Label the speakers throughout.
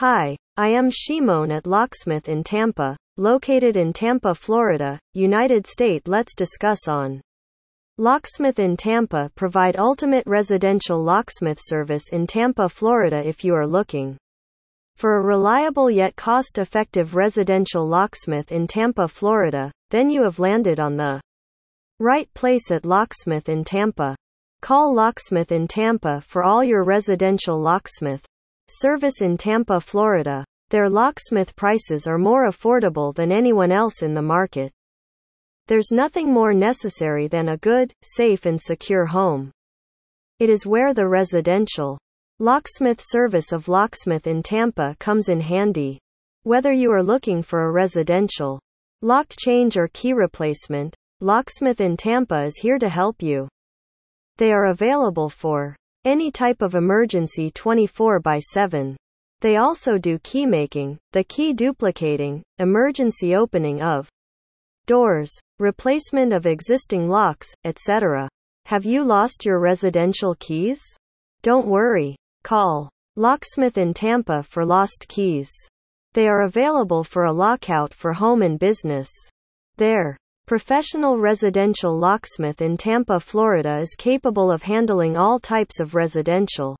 Speaker 1: Hi, I am Shimon at Locksmith in Tampa, located in Tampa, Florida, United States. Let's discuss on Locksmith in Tampa provide ultimate residential locksmith service in Tampa, Florida if you are looking for a reliable yet cost-effective residential locksmith in Tampa, Florida, then you have landed on the right place at Locksmith in Tampa. Call Locksmith in Tampa for all your residential locksmith service in Tampa, Florida. Their locksmith prices are more affordable than anyone else in the market. There's nothing more necessary than a good, safe and secure home. It is where the residential locksmith service of Locksmith in Tampa comes in handy. Whether you are looking for a residential lock change or key replacement, Locksmith in Tampa is here to help you. They are available for any type of emergency 24 by 7. They also do key making, the key duplicating, emergency opening of doors, replacement of existing locks, etc. Have you lost your residential keys? Don't worry. Call Locksmith in Tampa for lost keys. They are available for a lockout for home and business. Their professional residential locksmith in Tampa, Florida is capable of handling all types of residential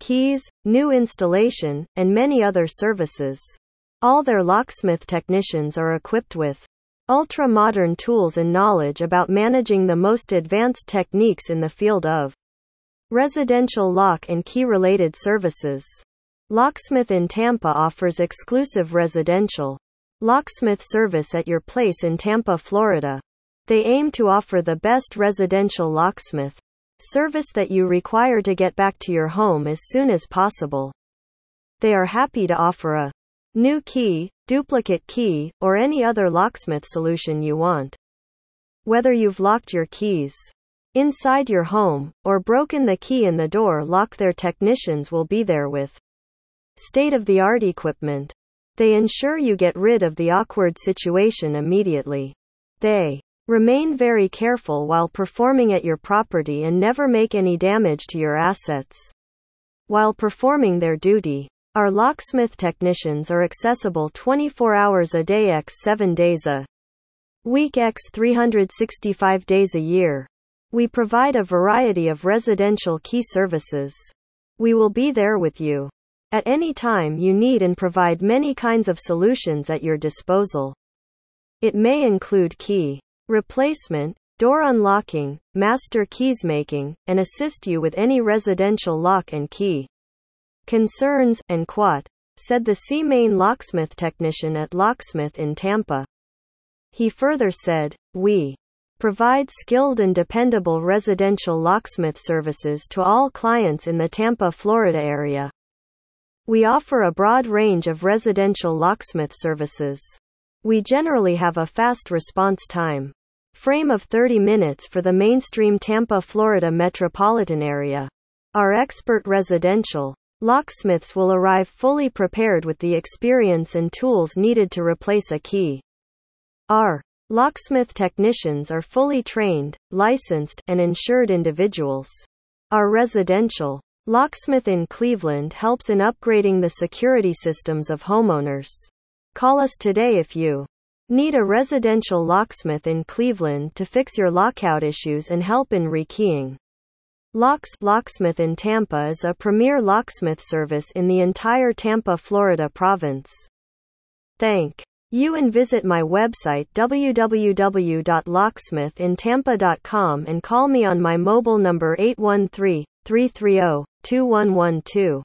Speaker 1: keys, new installation, and many other services. All their locksmith technicians are equipped with ultra modern tools and knowledge about managing the most advanced techniques in the field of residential lock and key related services. Locksmith in Tampa offers exclusive residential locksmith service at your place in Tampa, Florida. They aim to offer the best residential locksmith service that you require to get back to your home as soon as possible. They are happy to offer a new key, duplicate key, or any other locksmith solution you want. Whether you've locked your keys inside your home, or broken the key in the door lock, their technicians will be there with state of the art equipment. They ensure you get rid of the awkward situation immediately. They remain very careful while performing at your property and never make any damage to your assets. While performing their duty, our locksmith technicians are accessible 24 hours a day x 7 days a week x 365 days a year. We provide a variety of residential key services. We will be there with you at any time you need and provide many kinds of solutions at your disposal. It may include key replacement, door unlocking, master keys making, and assist you with any residential lock and key concerns, and quat, said the C. Main locksmith technician at Locksmith in Tampa. He further said, We provide skilled and dependable residential locksmith services to all clients in the Tampa, Florida area. We offer a broad range of residential locksmith services. We generally have a fast response time frame of 30 minutes for the mainstream Tampa, Florida metropolitan area. Our expert residential Locksmiths will arrive fully prepared with the experience and tools needed to replace a key. Our locksmith technicians are fully trained, licensed, and insured individuals. Our residential locksmith in Cleveland helps in upgrading the security systems of homeowners. Call us today if you need a residential locksmith in Cleveland to fix your lockout issues and help in rekeying. Locks Locksmith in Tampa is a premier locksmith service in the entire Tampa, Florida province. Thank you and visit my website www.locksmithintampa.com and call me on my mobile number 813 330 2112.